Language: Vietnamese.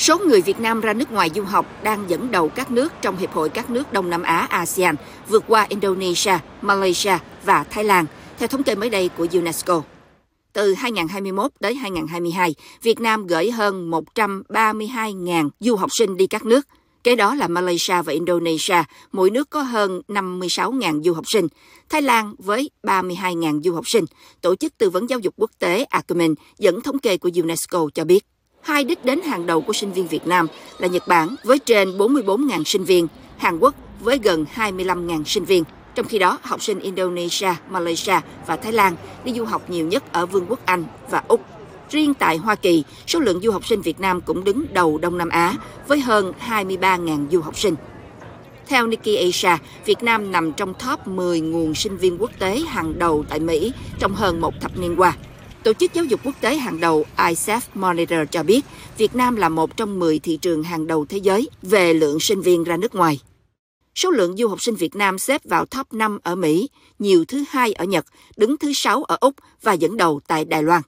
Số người Việt Nam ra nước ngoài du học đang dẫn đầu các nước trong Hiệp hội các nước Đông Nam Á ASEAN, vượt qua Indonesia, Malaysia và Thái Lan, theo thống kê mới đây của UNESCO. Từ 2021 đến 2022, Việt Nam gửi hơn 132.000 du học sinh đi các nước. Kế đó là Malaysia và Indonesia, mỗi nước có hơn 56.000 du học sinh. Thái Lan với 32.000 du học sinh. Tổ chức Tư vấn Giáo dục Quốc tế Acumen dẫn thống kê của UNESCO cho biết. Hai đích đến hàng đầu của sinh viên Việt Nam là Nhật Bản với trên 44.000 sinh viên, Hàn Quốc với gần 25.000 sinh viên. Trong khi đó, học sinh Indonesia, Malaysia và Thái Lan đi du học nhiều nhất ở Vương quốc Anh và Úc. Riêng tại Hoa Kỳ, số lượng du học sinh Việt Nam cũng đứng đầu Đông Nam Á với hơn 23.000 du học sinh. Theo Nikkei Asia, Việt Nam nằm trong top 10 nguồn sinh viên quốc tế hàng đầu tại Mỹ trong hơn một thập niên qua. Tổ chức Giáo dục Quốc tế hàng đầu ISAF Monitor cho biết, Việt Nam là một trong 10 thị trường hàng đầu thế giới về lượng sinh viên ra nước ngoài. Số lượng du học sinh Việt Nam xếp vào top 5 ở Mỹ, nhiều thứ hai ở Nhật, đứng thứ sáu ở Úc và dẫn đầu tại Đài Loan.